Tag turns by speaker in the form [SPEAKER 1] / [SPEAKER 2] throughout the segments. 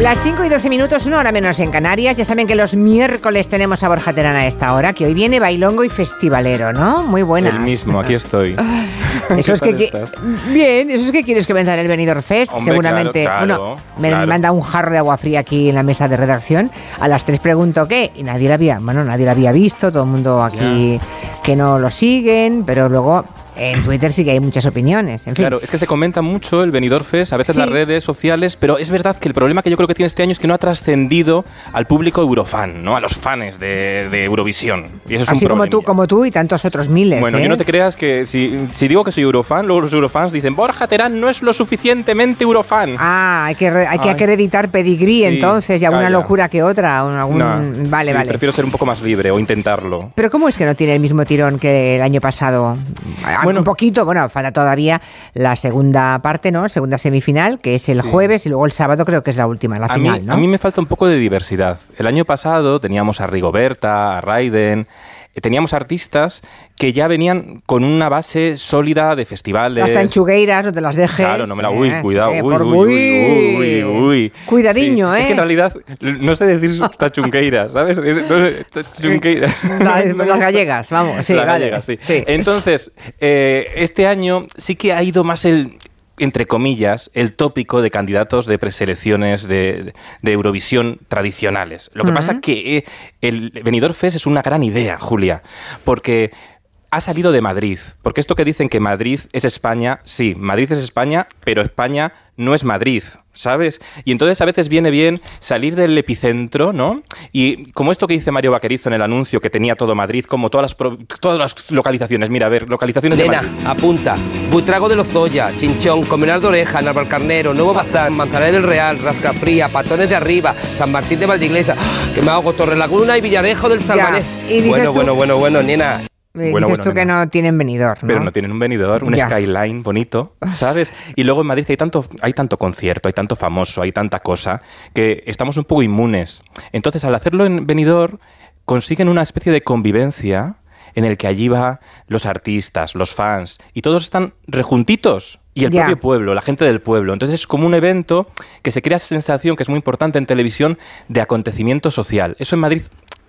[SPEAKER 1] Las 5 y 12 minutos, una hora menos en Canarias. Ya saben que los miércoles tenemos a Borja Terán a esta hora, que hoy viene bailongo y festivalero, ¿no? Muy buena.
[SPEAKER 2] El mismo, aquí estoy.
[SPEAKER 1] Eso es que bien, eso es que quieres que venga el Benidorm Fest, seguramente.
[SPEAKER 2] Claro,
[SPEAKER 1] bueno, me manda un jarro de agua fría aquí en la mesa de redacción. A las 3 pregunto qué y nadie la había, bueno, nadie la había visto, todo el mundo aquí que no lo siguen, pero luego en Twitter sí que hay muchas opiniones. En fin.
[SPEAKER 2] Claro, es que se comenta mucho el Benidorm Fest, a veces las redes sociales, pero es verdad que el problema que yo creo que tiene este año es que no ha trascendido al público eurofan, ¿no? A los fans de, Eurovisión. Y eso es
[SPEAKER 1] Así
[SPEAKER 2] un
[SPEAKER 1] como tú, como tú y tantos otros miles.
[SPEAKER 2] Bueno,
[SPEAKER 1] ¿eh?
[SPEAKER 2] yo no te creas que si, si, digo que soy eurofan, luego los eurofans dicen Borja Terán no es lo suficientemente eurofan.
[SPEAKER 1] Ah, hay que, hay que acreditar pedigrí entonces y alguna locura que otra. Algún, vale, vale.
[SPEAKER 2] Prefiero ser un poco más libre o intentarlo.
[SPEAKER 1] Pero ¿cómo es que no tiene el mismo tirón que el año pasado? Bueno, un poquito, bueno, falta todavía la segunda parte, ¿no? Segunda semifinal, que es el jueves y luego el sábado creo que es la última, la final,
[SPEAKER 2] ¿no? A mí me falta un poco de diversidad. El año pasado teníamos a Rigoberta, a Raiden teníamos artistas que ya venían con una base sólida de festivales.
[SPEAKER 1] Hasta en chugueiras, no te las dejes.
[SPEAKER 2] Claro, no me la... Uy,
[SPEAKER 1] eh,
[SPEAKER 2] cuidado,
[SPEAKER 1] eh,
[SPEAKER 2] uy, uy, uy, uy,
[SPEAKER 1] Cuidadiño, ¿eh?
[SPEAKER 2] Es que en realidad no sé decir tachunqueiras, ¿sabes?
[SPEAKER 1] chunqueiras. las gallegas, vamos, sí,
[SPEAKER 2] las gallegas, sí. Entonces, este año sí que ha ido más el entre comillas, el tópico de candidatos de preselecciones de, Eurovisión tradicionales. Lo que pasa es que eh, el Benidorm Fest es una gran idea, Julia, porque ha salido de Madrid. Porque esto que dicen que Madrid es España, sí, Madrid es España, pero España no es Madrid, ¿sabes? Y entonces a veces viene bien salir del epicentro, ¿no? Y como esto que dice Mario Vaquerizo en el anuncio, que tenía todo Madrid, como todas las, todas las localizaciones. Mira, a ver, localizaciones de Madrid.
[SPEAKER 3] apunta. Buitrago de Lozoya, Chinchón, Comenal de Oreja, Carnero, Nuevo Bazán, Manzanares del Real, Rascafría, Patones de Arriba, San Martín de Valdiglesa, que me hago Torre Laguna y Villarejo del Salmanés. Bueno, bueno, bueno, bueno, nena.
[SPEAKER 1] Eh, bueno, dices tú que no tienen venidor, ¿no?
[SPEAKER 2] Pero no tienen un venidor, un skyline bonito, ¿sabes? Y luego en Madrid hay tanto, hay tanto concierto, hay tanto famoso, hay tanta cosa, que estamos un poco inmunes. Entonces, al hacerlo en venidor, consiguen una especie de convivencia en el que allí va los artistas, los fans, y todos están rejuntitos. Y el propio pueblo, la gente del pueblo. Entonces es como un evento que se crea esa sensación que es muy importante en televisión de acontecimiento social. Eso en Madrid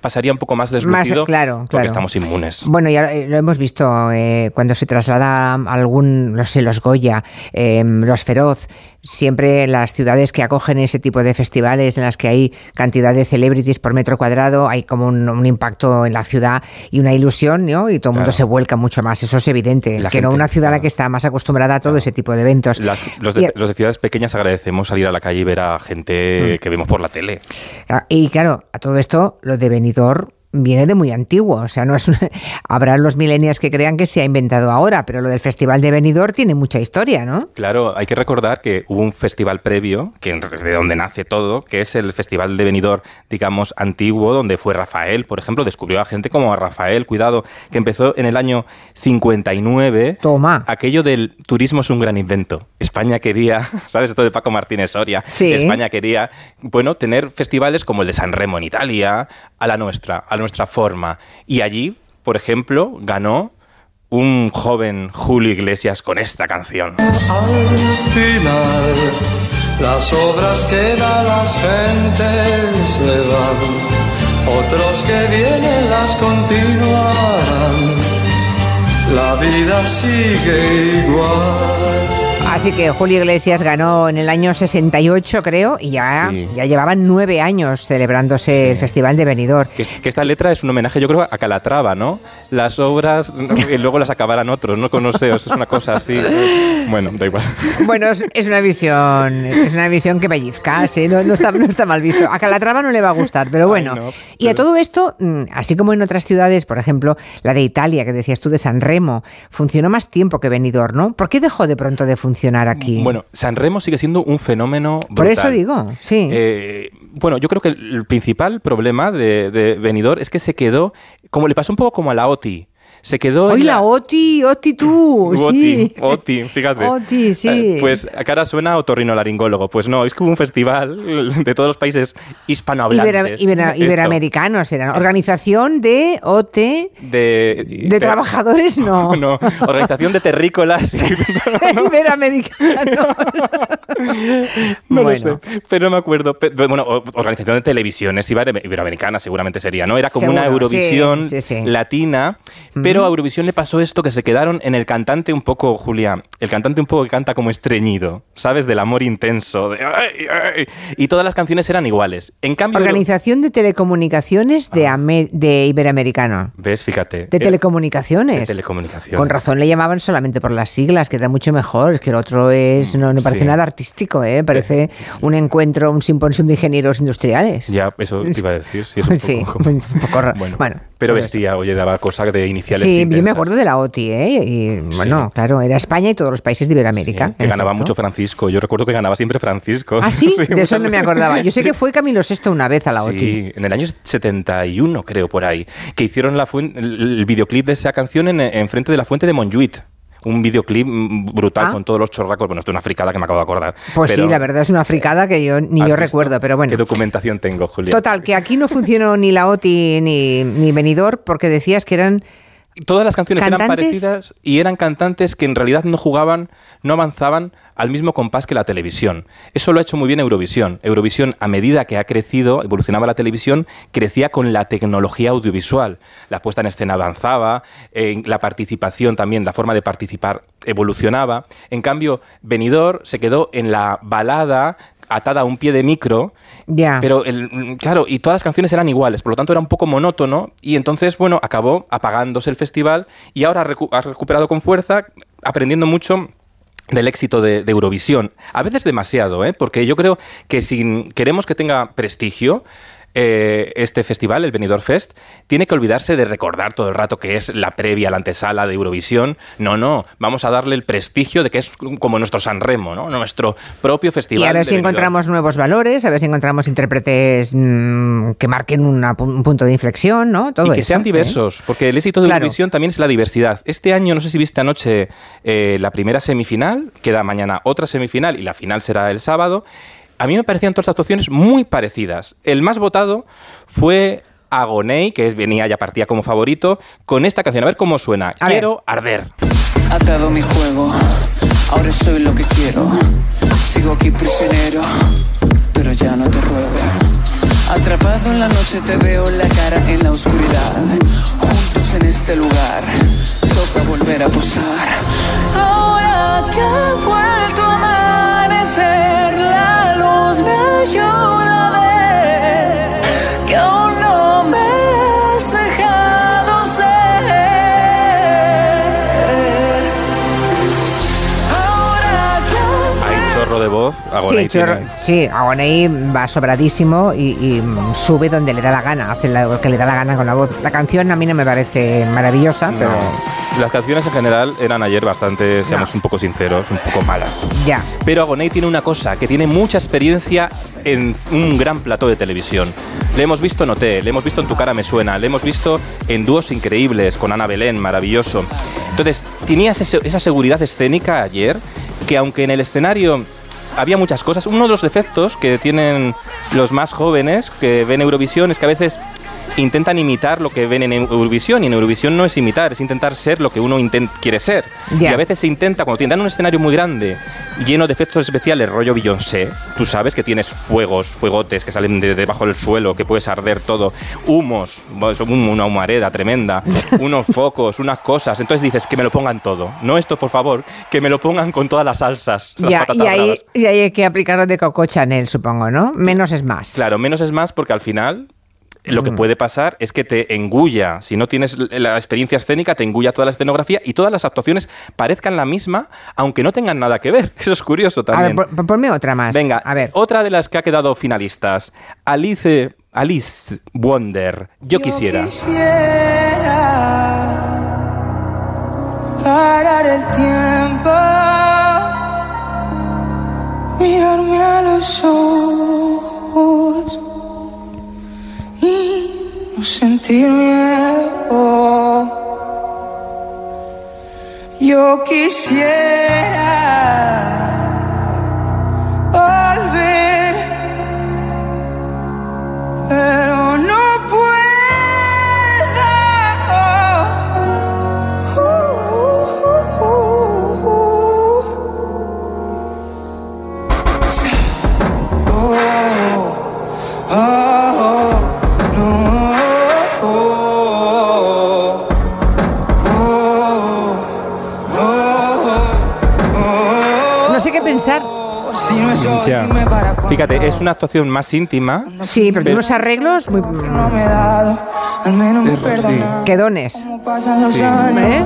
[SPEAKER 2] pasaría un poco más deslucido
[SPEAKER 1] claro,
[SPEAKER 2] porque estamos inmunes.
[SPEAKER 1] Bueno, ya lo hemos visto eh, cuando se traslada algún, no sé, los Goya, em, los Feroz, siempre las ciudades que acogen ese tipo de festivales en las que hay cantidad de celebrities por metro cuadrado, hay como un, impacto en la ciudad y una ilusión, ¿no? Y todo el mundo se vuelca mucho más, eso es evidente, que no una ciudad la que está más acostumbrada a todo ese tipo de eventos.
[SPEAKER 2] los, de, ciudades pequeñas agradecemos salir a la calle y ver a gente mm. que vemos por la tele.
[SPEAKER 1] Y claro, a todo esto, lo de Benidorm viene de muy antiguo, o sea, no es habrá los millennials que crean que se ha inventado ahora, pero lo del Festival de Benidorm tiene mucha historia, ¿no?
[SPEAKER 2] Claro, hay que recordar que hubo un festival previo, que es de donde nace todo, que es el Festival de Benidorm, digamos, antiguo, donde fue Rafael, por ejemplo, descubrió a gente como a Rafael, cuidado, que empezó en el año 59.
[SPEAKER 1] Toma.
[SPEAKER 2] Aquello del turismo es un gran invento. España quería, ¿sabes esto de Paco Martínez Soria?
[SPEAKER 1] Sí.
[SPEAKER 2] España quería, bueno, tener festivales como el de San Remo en Italia, a la nuestra, a nuestra forma. Y allí, por ejemplo, ganó un joven Julio Iglesias con esta canción.
[SPEAKER 4] Al final, las obras que da las gentes se van, otros que vienen las continuarán. La vida sigue igual.
[SPEAKER 1] Así que Julio Iglesias ganó en el año 68, creo, y ya, ya llevaban nueve años celebrándose el Festival de Benidorm.
[SPEAKER 2] Que, esta letra es un homenaje, yo creo, a Calatrava, ¿no? Las obras y luego las acabarán otros, no conocemos, es una cosa así. Bueno, da igual.
[SPEAKER 1] Bueno, es, una visión, es una visión que pellizca, ¿sí? no, está, no está mal visto. A Calatrava no le va a gustar, pero bueno. Y a todo esto, mm, así como en otras ciudades, por ejemplo, la de Italia, que decías tú de San Remo, funcionó más tiempo que Benidorm, ¿no? ¿Por qué dejó de pronto de funcionar? Aquí.
[SPEAKER 2] Bueno, San Remo sigue siendo un fenómeno brutal.
[SPEAKER 1] Por eso digo, sí.
[SPEAKER 2] Eh, bueno, yo creo que el principal problema de, de Benidorm es que se quedó, como le pasó un poco como a la OTI, se quedó
[SPEAKER 1] Hoy la Oti, Oti tú,
[SPEAKER 2] Oti,
[SPEAKER 1] sí.
[SPEAKER 2] Oti, fíjate.
[SPEAKER 1] Oti, sí.
[SPEAKER 2] Eh, Pues acá ahora suena otorrinolaringólogo. Pues no, es como un festival de todos los países hispanohablantes.
[SPEAKER 1] Ibera- iberoamericanos eran. Organización de OT,
[SPEAKER 2] De,
[SPEAKER 1] de trabajadores no.
[SPEAKER 2] No, organización de terrícolas.
[SPEAKER 1] Iberoamericanos.
[SPEAKER 2] No
[SPEAKER 1] Bueno.
[SPEAKER 2] lo sé, pero no me acuerdo. Bueno, organización de televisiones ibero- iberoamericana seguramente sería, ¿no? Era como una Eurovisión
[SPEAKER 1] sí, sí, sí.
[SPEAKER 2] latina, pero a Eurovisión le pasó esto que se quedaron en el cantante un poco, Julia, el cantante un poco que canta como estreñido, ¿sabes? Del amor intenso, de "Ay, ay", y todas las canciones eran iguales. En cambio,
[SPEAKER 1] Organización de Telecomunicaciones de, Ame- de Iberoamericano.
[SPEAKER 2] ves, fíjate.
[SPEAKER 1] De
[SPEAKER 2] eh,
[SPEAKER 1] telecomunicaciones.
[SPEAKER 2] de telecomunicaciones.
[SPEAKER 1] Con razón le llamaban solamente por las siglas, queda mucho mejor. Es que el otro es, no, no parece
[SPEAKER 2] sí.
[SPEAKER 1] nada artístico, ¿eh? parece un encuentro, un simposio de ingenieros industriales.
[SPEAKER 2] Ya, eso te iba a decir. Sí, es un
[SPEAKER 1] Sí,
[SPEAKER 2] poco, como-
[SPEAKER 1] un poco
[SPEAKER 2] bueno, pero
[SPEAKER 1] pues
[SPEAKER 2] vestía, oye, daba cosa de iniciales
[SPEAKER 1] Sí, yo me acuerdo de la OTI, ¿eh? Y bueno, claro, era España y todos los países de Iberoamérica.
[SPEAKER 2] Sí, que ganaba
[SPEAKER 1] efecto.
[SPEAKER 2] mucho Francisco. Yo recuerdo que ganaba siempre Francisco.
[SPEAKER 1] ¿Ah, sí? de eso no me acordaba. Yo sé que fue Camilo VI una vez a la OTI.
[SPEAKER 2] Sí, en el año 71, creo, por ahí, que hicieron la el, videoclip de esa canción en, en frente de la fuente de Montjuïc. Un videoclip mm, brutal
[SPEAKER 1] Ah.
[SPEAKER 2] con todos los chorracos. Bueno, esto es una fricada que me acabo de acordar.
[SPEAKER 1] Pues
[SPEAKER 2] pero-
[SPEAKER 1] sí, la verdad es una fricada que yo ni
[SPEAKER 2] ¿Has
[SPEAKER 1] yo
[SPEAKER 2] visto?
[SPEAKER 1] recuerdo, pero bueno.
[SPEAKER 2] ¿Qué documentación tengo, Julia?
[SPEAKER 1] Total, que aquí no funcionó ni la OTI ni, ni Benidorm porque decías que eran
[SPEAKER 2] Todas las canciones eran parecidas y eran cantantes que en realidad no jugaban, no avanzaban al mismo compás que la televisión. Eso lo ha hecho muy bien Eurovisión. Eurovisión, a medida que ha crecido, evolucionaba la televisión, crecía con la tecnología audiovisual. La puesta en escena avanzaba, eh, la participación también, la forma de participar evolucionaba. En cambio, Benidorm se quedó en la balada atada a un pie de micro
[SPEAKER 1] ya.
[SPEAKER 2] pero, el, claro, y todas las canciones eran iguales, por lo tanto era un poco monótono y entonces, bueno, acabó apagándose el festival y ahora recu- ha recuperado con fuerza, aprendiendo mucho del éxito de, de Eurovisión. A veces demasiado, ¿eh? porque yo creo que si queremos que tenga prestigio, eh, este festival, el Benidorm Fest, tiene que olvidarse de recordar todo el rato que es la previa, la antesala de Eurovisión. No, no, vamos a darle el prestigio de que es como nuestro San Remo, ¿no? nuestro propio
[SPEAKER 1] y
[SPEAKER 2] festival.
[SPEAKER 1] a ver si
[SPEAKER 2] Benidorm.
[SPEAKER 1] encontramos nuevos valores, a ver si encontramos intérpretes mm, que marquen una un punto de inflexión, ¿no? Todo
[SPEAKER 2] y que
[SPEAKER 1] eso,
[SPEAKER 2] sean
[SPEAKER 1] ¿eh?
[SPEAKER 2] diversos, porque el éxito de
[SPEAKER 1] Claro.
[SPEAKER 2] Eurovisión también es la diversidad. Este año, no sé si viste anoche eh, la primera semifinal, queda mañana otra semifinal y la final será el sábado. A mí me parecían todas las actuaciones muy parecidas. El más votado fue Agoney, que es, venía ya partía como favorito, con esta canción. A ver cómo suena.
[SPEAKER 1] A ver.
[SPEAKER 2] Quiero arder.
[SPEAKER 5] Atado mi juego, ahora soy lo que quiero. Sigo aquí prisionero, pero ya no te ruego. Atrapado en la noche te veo la cara en la oscuridad. Juntos en este lugar, toca volver a posar. Ahora que ha vuelto a amanecer, luz me ayuda a ver que aún no me has dejado ser. Ahora que
[SPEAKER 2] Hay chorro de voz.
[SPEAKER 1] Sí, chorro- sí, Agoney va sobradísimo y, y, sube donde le da la gana, hace lo que le da la gana con la voz. La canción a mí no me parece maravillosa, pero
[SPEAKER 2] Las canciones en general eran ayer bastante, seamos
[SPEAKER 1] No.
[SPEAKER 2] un poco sinceros, un poco malas.
[SPEAKER 1] ya.
[SPEAKER 2] Pero Agoney tiene una cosa, que tiene mucha experiencia en un gran plató de televisión. Le hemos visto en OT, le hemos visto en Tu cara me suena, le hemos visto en dúos increíbles con Ana Belén, maravilloso. Entonces, tenía ese- esa seguridad escénica ayer, que aunque en el escenario había muchas cosas, uno de los defectos que tienen los más jóvenes que ven Eurovisión es que a veces intentan imitar lo que ven en Eurovisión y en Eurovisión no es imitar, es intentar ser lo que uno quiere ser. Y a veces se intenta, cuando te dan un escenario muy grande, lleno de efectos especiales, rollo Beyoncé, tú sabes que tienes fuegos, fuegotes que salen de debajo del suelo, que puedes arder todo, humos, hum- una humareda tremenda, unos focos, unas cosas. Entonces dices, que me lo pongan todo. No esto, por favor, que me lo pongan con todas las salsas. las
[SPEAKER 1] Ya,
[SPEAKER 2] patatas
[SPEAKER 1] y, ahí,
[SPEAKER 2] bravas.
[SPEAKER 1] y ahí hay que aplicarlo de Coco Chanel, supongo, ¿no? Menos es más.
[SPEAKER 2] Claro, menos es más porque al final lo
[SPEAKER 1] Mm.
[SPEAKER 2] que puede pasar es que te engulla, si no tienes la experiencia escénica, te engulla toda la escenografía y todas las actuaciones parezcan la misma, aunque no tengan nada que ver. Eso es curioso
[SPEAKER 1] A
[SPEAKER 2] también.
[SPEAKER 1] ver, pon- ponme otra más.
[SPEAKER 2] Venga,
[SPEAKER 1] a ver.
[SPEAKER 2] otra de las que ha quedado finalistas, Alice, Alice Wonder, yo quisiera.
[SPEAKER 6] parar el tiempo, mirarme a los ojos sentir miedo. Yo quisiera volver, pero
[SPEAKER 2] Fíjate, es una actuación más íntima.
[SPEAKER 1] Sí, pero, tiene unos arreglos muy... No me he dado, al menos me Quedones. Sí.
[SPEAKER 2] ¿Eh?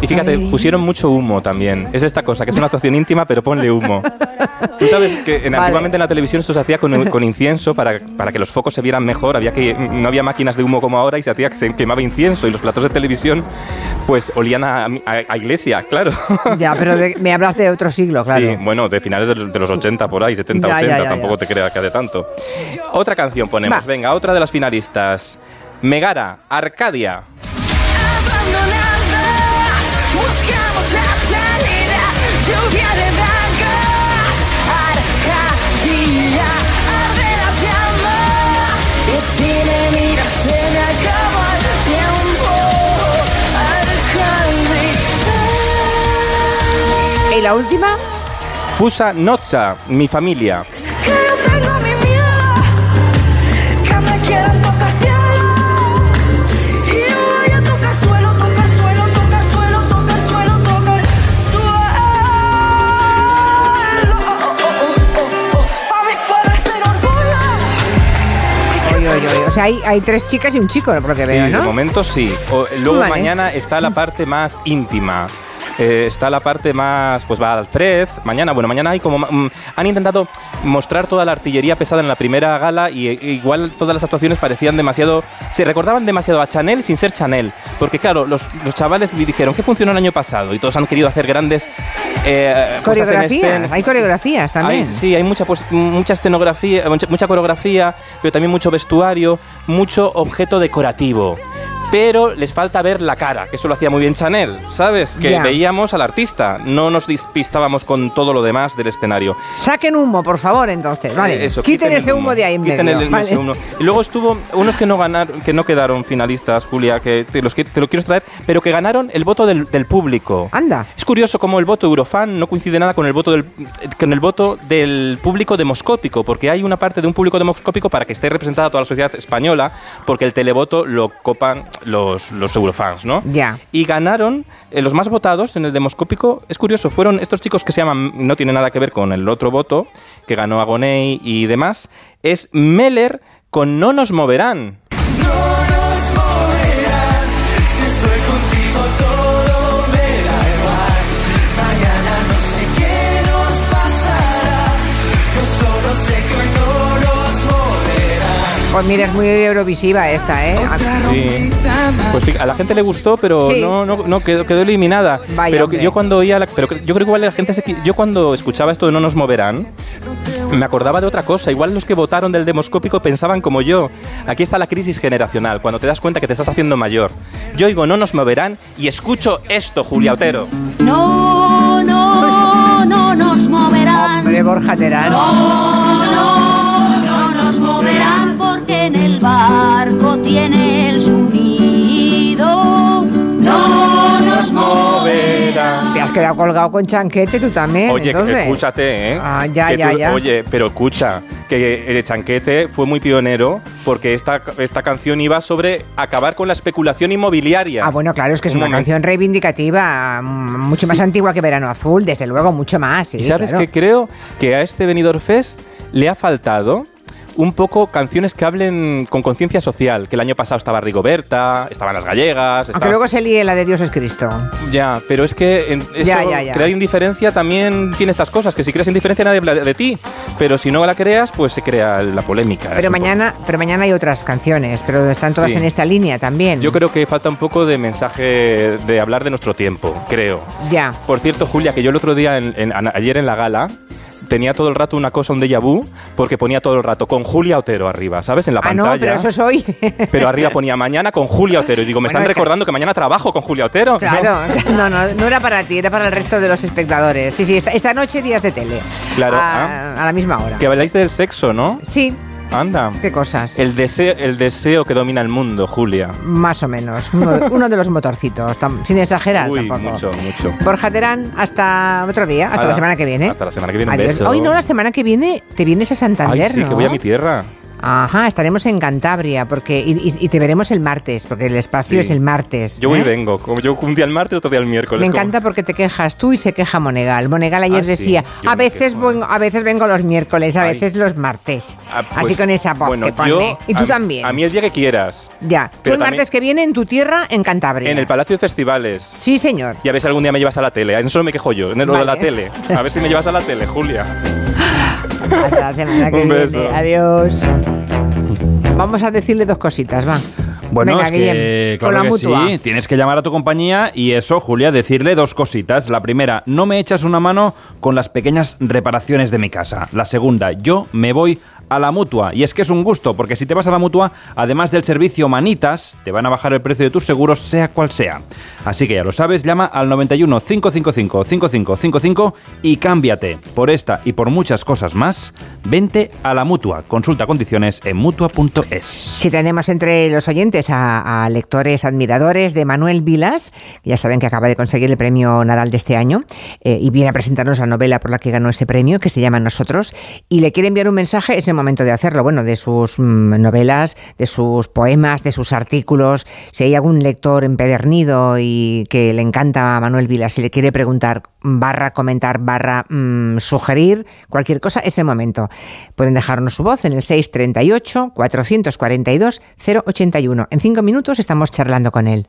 [SPEAKER 2] Y fíjate, pusieron mucho humo también. Es esta cosa, que es una actuación íntima, pero ponle humo. Tú sabes que en, antiguamente en la televisión esto se hacía con, con incienso para, para, que los focos se vieran mejor. Había que, no había máquinas de humo como ahora y se hacía que se quemaba incienso y los platos de televisión pues olían a, a, iglesia, claro.
[SPEAKER 1] Ya, pero me hablas de otro siglo, claro.
[SPEAKER 2] Sí, bueno, de finales de, los 80 por ahí, 70, 80, tampoco te creas que hace tanto. Otra canción ponemos, venga, otra de las finalistas. Megara, Arcadia.
[SPEAKER 1] ¿Y la última?
[SPEAKER 2] Fusa Nozza, mi familia.
[SPEAKER 1] O sea, hay, hay, tres chicas y un chico, por lo que veo, ¿no?
[SPEAKER 2] de momento sí. luego mañana está la parte más íntima. Eh, está la parte más, pues va Alfred, mañana, bueno, mañana hay como, mm, han intentado mostrar toda la artillería pesada en la primera gala y e, igual todas las actuaciones parecían demasiado, se recordaban demasiado a Chanel sin ser Chanel, porque claro, los, los chavales me dijeron, ¿qué funcionó el año pasado? Y todos han querido hacer grandes...
[SPEAKER 1] Eh, coreografías, hay coreografías también.
[SPEAKER 2] sí, hay mucha, pues, mucha escenografía, mucha coreografía, pero también mucho vestuario, mucho objeto decorativo pero les falta ver la cara, que eso lo hacía muy bien Chanel, ¿sabes? Que veíamos al artista, no nos despistábamos con todo lo demás del escenario.
[SPEAKER 1] Saquen humo, por favor, entonces, vale. eso, quiten, ese humo, de ahí en quiten
[SPEAKER 2] medio. El, humo. Y luego estuvo unos que no ganaron, que no quedaron finalistas, Julia, que te, los, te lo quiero traer, pero que ganaron el voto del, público.
[SPEAKER 1] Anda.
[SPEAKER 2] Es curioso cómo el voto Eurofan no coincide nada con el voto del, con el voto del público demoscópico, porque hay una parte de un público demoscópico para que esté representada toda la sociedad española, porque el televoto lo copan los, los Eurofans, ¿no?
[SPEAKER 1] Ya.
[SPEAKER 2] Y ganaron eh, los más votados en el demoscópico. Es curioso, fueron estos chicos que se llaman, no tiene nada que ver con el otro voto, que ganó Agoney y demás. Es Meller con No nos moverán.
[SPEAKER 1] Pues mira, es muy eurovisiva esta, ¿eh?
[SPEAKER 2] Sí. Pues sí, a la gente le gustó, pero no, no, no, quedó, quedó eliminada. pero yo cuando oía, la, pero yo creo que igual la gente, se, yo cuando escuchaba esto de No nos moverán, me acordaba de otra cosa. Igual los que votaron del demoscópico pensaban como yo. Aquí está la crisis generacional, cuando te das cuenta que te estás haciendo mayor. Yo digo, no nos moverán y escucho esto, Julia Otero.
[SPEAKER 7] No, no, no nos moverán.
[SPEAKER 1] Hombre, Borja Terán.
[SPEAKER 7] No, no,
[SPEAKER 1] quedado colgado con chanquete tú también.
[SPEAKER 2] Oye, escúchate, ¿eh?
[SPEAKER 1] Ah, ya, ya, ya.
[SPEAKER 2] Oye, pero escucha, que el chanquete fue muy pionero porque esta, esta canción iba sobre acabar con la especulación inmobiliaria.
[SPEAKER 1] Ah, bueno, claro, es que es una canción reivindicativa, mm, mucho más antigua que Verano Azul, desde luego, mucho más.
[SPEAKER 2] y sabes que creo que a este Benidorm Fest le ha faltado un poco canciones que hablen con conciencia social, que el año pasado estaba Rigoberta, estaban las gallegas.
[SPEAKER 1] Aunque luego se líe la de Dios es Cristo.
[SPEAKER 2] Ya, pero es que en eso, crear indiferencia también tiene estas cosas, que si creas indiferencia nadie habla de ti, pero si no la creas, pues se crea la polémica.
[SPEAKER 1] Pero mañana, pero mañana hay otras canciones, pero están todas en esta línea también.
[SPEAKER 2] Yo creo que falta un poco de mensaje de hablar de nuestro tiempo, creo.
[SPEAKER 1] Ya.
[SPEAKER 2] Por cierto, Julia, que yo el otro día, ayer en la gala, tenía todo el rato una cosa, un déjà vu, porque ponía todo el rato con Julia Otero arriba, ¿sabes? En la
[SPEAKER 1] Ah,
[SPEAKER 2] pantalla.
[SPEAKER 1] no, pero eso.
[SPEAKER 2] Pero arriba ponía mañana con Julia Otero. Y digo, ¿me
[SPEAKER 1] Bueno,
[SPEAKER 2] están
[SPEAKER 1] es
[SPEAKER 2] recordando que... mañana trabajo con Julia Otero?
[SPEAKER 1] Claro, no, no, no era para ti, era para el resto de los espectadores. Sí, sí, esta, esta noche días de tele.
[SPEAKER 2] Claro,
[SPEAKER 1] A, a la misma hora.
[SPEAKER 2] Que habláis del sexo, ¿no?
[SPEAKER 1] Sí,
[SPEAKER 2] Anda.
[SPEAKER 1] qué cosas.
[SPEAKER 2] El deseo, el deseo que domina el mundo, Julia.
[SPEAKER 1] Más o menos. Uno, de- uno de los motorcitos, tam- sin exagerar
[SPEAKER 2] Uy,
[SPEAKER 1] tampoco.
[SPEAKER 2] mucho, mucho.
[SPEAKER 1] Borja Terán, hasta otro día, hasta la semana que viene.
[SPEAKER 2] hasta la semana que viene, un beso.
[SPEAKER 1] Hoy no, la semana que viene te vienes a Santander,
[SPEAKER 2] Ay, sí,
[SPEAKER 1] ¿no?
[SPEAKER 2] que voy a mi tierra.
[SPEAKER 1] Ajá, estaremos en Cantabria porque y, y- y te veremos el martes, porque el espacio
[SPEAKER 2] Sí.
[SPEAKER 1] es el martes.
[SPEAKER 2] Yo voy
[SPEAKER 1] ¿eh?
[SPEAKER 2] y vengo. Como yo un día el martes, otro día el miércoles.
[SPEAKER 1] Me
[SPEAKER 2] como-
[SPEAKER 1] encanta porque te quejas tú y se queja Monegal. Monegal ayer
[SPEAKER 2] Ah,
[SPEAKER 1] decía, a veces
[SPEAKER 2] quejo,
[SPEAKER 1] vengo, a veces vengo los miércoles, a
[SPEAKER 2] Ay.
[SPEAKER 1] veces los martes.
[SPEAKER 2] Ah, pues,
[SPEAKER 1] Así con esa voz
[SPEAKER 2] bueno,
[SPEAKER 1] que pone.
[SPEAKER 2] yo-
[SPEAKER 1] y tú
[SPEAKER 2] a-
[SPEAKER 1] también.
[SPEAKER 2] A mí el día que quieras.
[SPEAKER 1] ya. Tú
[SPEAKER 2] pero
[SPEAKER 1] el
[SPEAKER 2] también-
[SPEAKER 1] martes que viene en tu tierra, en Cantabria.
[SPEAKER 2] En el Palacio de Festivales.
[SPEAKER 1] Sí, señor.
[SPEAKER 2] Y a ver si algún día me llevas a la tele. No me quejo yo, en lo de la tele. A ver si me llevas a la tele, Julia.
[SPEAKER 1] Hasta la semana que
[SPEAKER 2] Un
[SPEAKER 1] viene.
[SPEAKER 2] beso.
[SPEAKER 1] Adiós. Vamos a decirle dos cositas, va.
[SPEAKER 8] Bueno,
[SPEAKER 1] Venga,
[SPEAKER 8] es que
[SPEAKER 1] Guillem,
[SPEAKER 8] claro
[SPEAKER 1] con la
[SPEAKER 8] que
[SPEAKER 1] mutua.
[SPEAKER 8] sí, tienes que llamar a tu compañía y eso, Julia, decirle dos cositas. La primera, no me echas una mano con las pequeñas reparaciones de mi casa. La segunda, yo me voy a la mutua. Y es que es un gusto, porque si te vas a la mutua, además del servicio Manitas, te van a bajar el precio de tus seguros, sea cual sea. Así que ya lo sabes, llama al 91 555 5555 y cámbiate. Por esta y por muchas cosas más, vente a la mutua. Consulta condiciones en mutua.es.
[SPEAKER 1] Si tenemos entre los oyentes a, lectores admiradores de Manuel Vilas, ya saben que acaba de conseguir el premio Nadal de este año, eh, y viene a presentarnos la novela por la que ganó ese premio, que se llama Nosotros, y le quiere enviar un mensaje, es momento de hacerlo, bueno, de sus mm, novelas, de sus poemas, de sus artículos. Si hay algún lector empedernido y que le encanta a Manuel Vilas, si le quiere preguntar, barra comentar, barra mm, sugerir, cualquier cosa, es el momento. Pueden dejarnos su voz en el 638 442 081. En cinco minutos estamos charlando con él.